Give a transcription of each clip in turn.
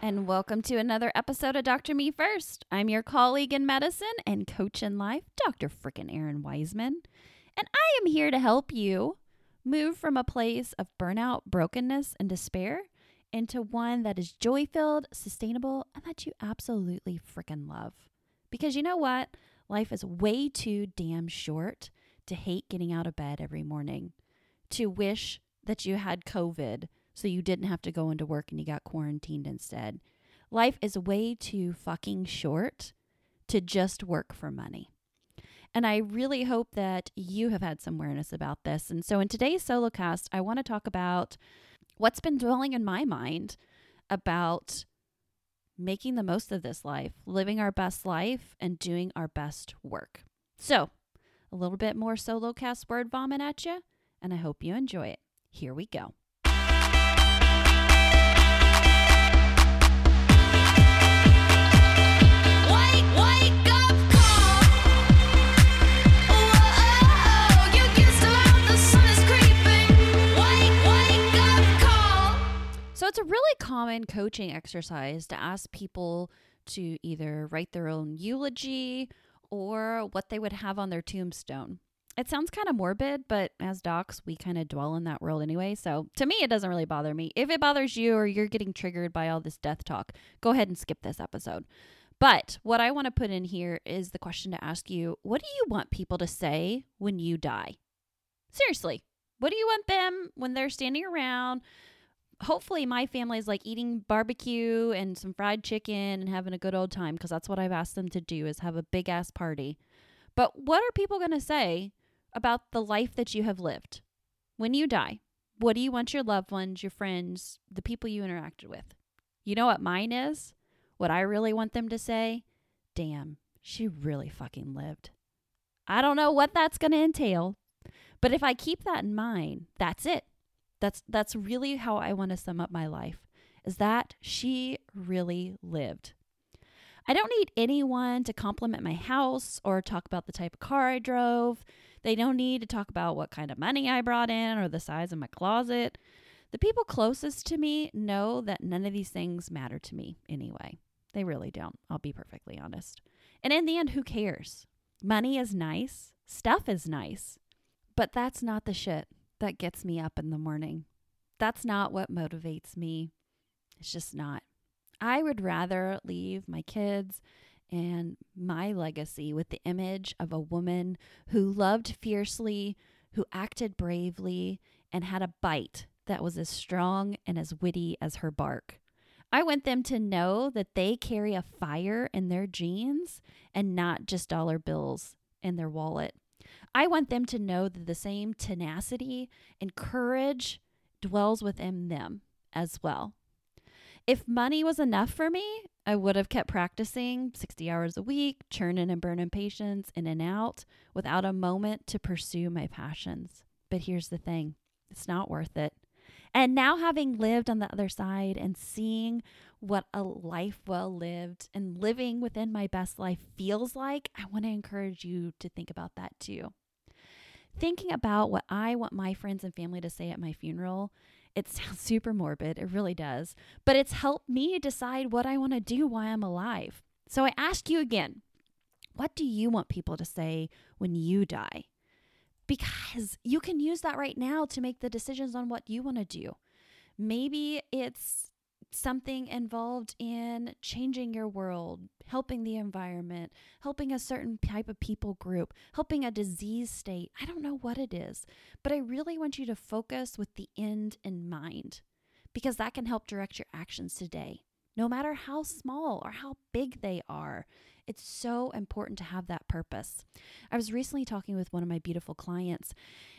and welcome to another episode of Dr. Me First. I'm your colleague in medicine and coach in life, Dr. Frickin' Errin Weisman, and I am here to help you move from a place of burnout, brokenness, and despair into one that is joy filled, sustainable, and that you absolutely frickin' love. Because you know what? Life is way too damn short to hate getting out of bed every morning, to wish that you had COVID so you didn't have to go into work and you got quarantined instead. Life is way too fucking short to just work for money. And I really hope that you have had some awareness about this. And so in today's solo cast, I want to talk about what's been dwelling in my mind about making the most of this life, living our best life, and doing our best work. So, a little bit more solo cast word vomit at you, and I hope you enjoy it. Here we go. Common coaching exercise to ask people to either write their own eulogy or what they would have on their tombstone. It sounds kind of morbid, but as docs, we kind of dwell in that world anyway. So to me, it doesn't really bother me. If it bothers you or you're getting triggered by all this death talk, go ahead and skip this episode. But what I want to put in here is the question to ask you what do you want people to say when you die? Seriously, what do you want them when they're standing around? Hopefully my family is like eating barbecue and some fried chicken and having a good old time because that's what I've asked them to do is have a big ass party. But what are people going to say about the life that you have lived when you die? What do you want your loved ones, your friends, the people you interacted with? You know what mine is? What I really want them to say? Damn, she really fucking lived. I don't know what that's going to entail, but if I keep that in mind, that's it. That's that's really how I want to sum up my life. Is that she really lived. I don't need anyone to compliment my house or talk about the type of car I drove. They don't need to talk about what kind of money I brought in or the size of my closet. The people closest to me know that none of these things matter to me anyway. They really don't. I'll be perfectly honest. And in the end, who cares? Money is nice, stuff is nice, but that's not the shit that gets me up in the morning. That's not what motivates me. It's just not. I would rather leave my kids and my legacy with the image of a woman who loved fiercely, who acted bravely, and had a bite that was as strong and as witty as her bark. I want them to know that they carry a fire in their genes and not just dollar bills in their wallet. I want them to know that the same tenacity and courage dwells within them as well. If money was enough for me, I would have kept practicing 60 hours a week, churning and burning patients in and out without a moment to pursue my passions. But here's the thing it's not worth it. And now, having lived on the other side and seeing what a life well lived and living within my best life feels like, I want to encourage you to think about that too. Thinking about what I want my friends and family to say at my funeral, it sounds super morbid. It really does. But it's helped me decide what I want to do while I'm alive. So I ask you again what do you want people to say when you die? Because you can use that right now to make the decisions on what you want to do. Maybe it's something involved in changing your world, helping the environment, helping a certain type of people group, helping a disease state. I don't know what it is, but I really want you to focus with the end in mind because that can help direct your actions today. No matter how small or how big they are, it's so important to have that purpose. I was recently talking with one of my beautiful clients,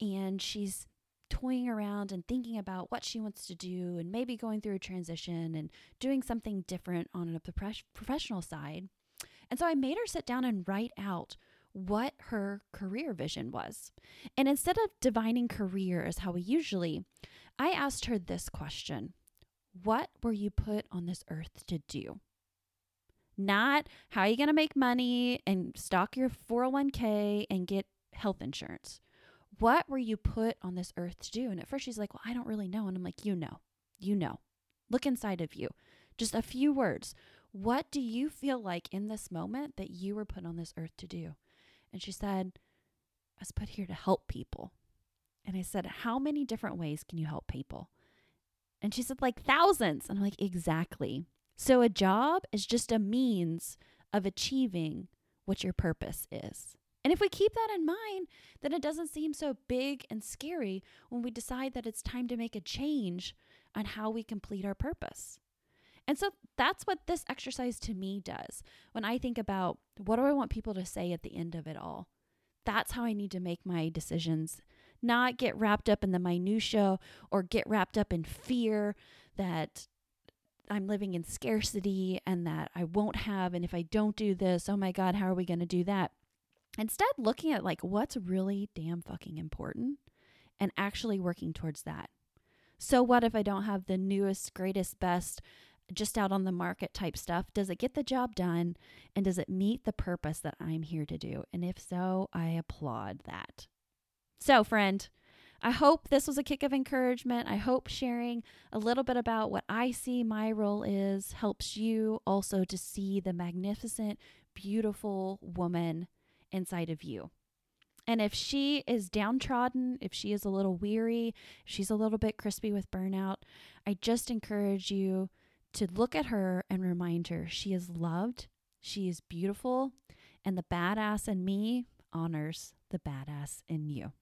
and she's toying around and thinking about what she wants to do and maybe going through a transition and doing something different on a professional side. And so I made her sit down and write out what her career vision was. And instead of divining career as how we usually, I asked her this question What were you put on this earth to do? Not how are you going to make money and stock your 401k and get health insurance. What were you put on this earth to do? And at first she's like, Well, I don't really know. And I'm like, You know, you know. Look inside of you. Just a few words. What do you feel like in this moment that you were put on this earth to do? And she said, I was put here to help people. And I said, How many different ways can you help people? And she said, Like thousands. And I'm like, Exactly. So a job is just a means of achieving what your purpose is. And if we keep that in mind, then it doesn't seem so big and scary when we decide that it's time to make a change on how we complete our purpose. And so that's what this exercise to me does. When I think about what do I want people to say at the end of it all, that's how I need to make my decisions, not get wrapped up in the minutia or get wrapped up in fear that I'm living in scarcity and that I won't have and if I don't do this, oh my god, how are we going to do that? Instead, looking at like what's really damn fucking important and actually working towards that. So, what if I don't have the newest, greatest, best, just out on the market type stuff? Does it get the job done? And does it meet the purpose that I'm here to do? And if so, I applaud that. So, friend, I hope this was a kick of encouragement. I hope sharing a little bit about what I see my role is helps you also to see the magnificent, beautiful woman inside of you. And if she is downtrodden, if she is a little weary, if she's a little bit crispy with burnout, I just encourage you to look at her and remind her she is loved, she is beautiful, and the badass in me honors the badass in you.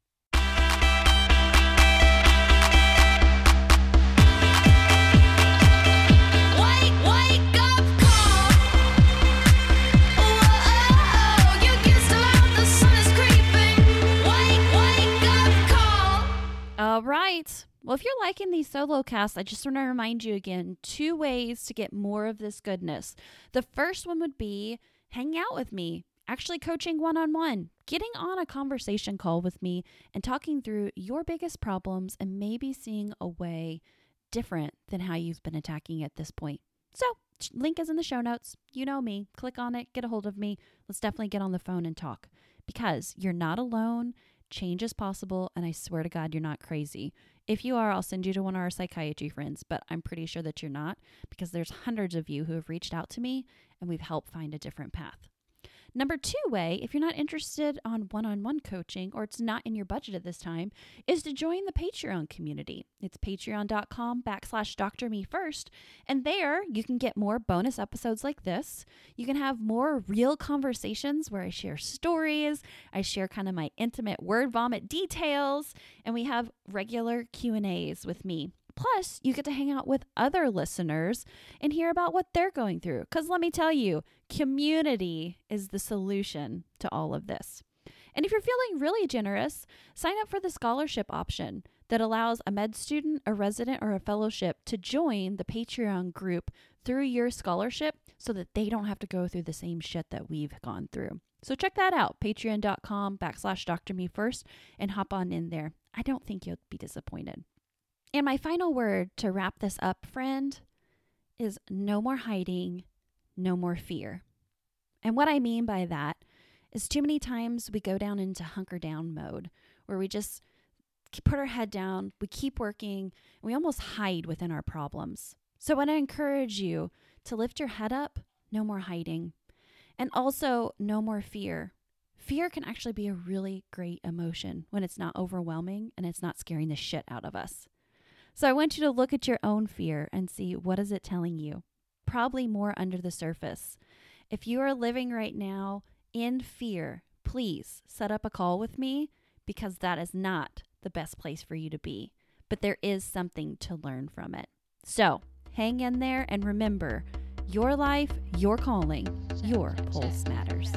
All right. Well, if you're liking these solo casts, I just want to remind you again two ways to get more of this goodness. The first one would be hang out with me, actually coaching one on one, getting on a conversation call with me and talking through your biggest problems and maybe seeing a way different than how you've been attacking at this point. So, link is in the show notes. You know me. Click on it, get a hold of me. Let's definitely get on the phone and talk because you're not alone. Change is possible, and I swear to God, you're not crazy. If you are, I'll send you to one of our psychiatry friends, but I'm pretty sure that you're not because there's hundreds of you who have reached out to me and we've helped find a different path. Number two way, if you're not interested on one on one coaching or it's not in your budget at this time, is to join the Patreon community. It's patreon.com backslash doctor first. And there you can get more bonus episodes like this. You can have more real conversations where I share stories, I share kind of my intimate word vomit details, and we have regular Q&As with me. Plus, you get to hang out with other listeners and hear about what they're going through. Because let me tell you, community is the solution to all of this. And if you're feeling really generous, sign up for the scholarship option that allows a med student, a resident, or a fellowship to join the Patreon group through your scholarship so that they don't have to go through the same shit that we've gone through. So check that out, patreon.com backslash Dr. Me First, and hop on in there. I don't think you'll be disappointed. And my final word to wrap this up, friend, is no more hiding, no more fear. And what I mean by that is too many times we go down into hunker down mode where we just put our head down, we keep working, we almost hide within our problems. So I want to encourage you to lift your head up, no more hiding, and also no more fear. Fear can actually be a really great emotion when it's not overwhelming and it's not scaring the shit out of us. So I want you to look at your own fear and see what is it telling you? Probably more under the surface. If you are living right now in fear, please set up a call with me because that is not the best place for you to be. But there is something to learn from it. So hang in there and remember your life, your calling, your pulse matters.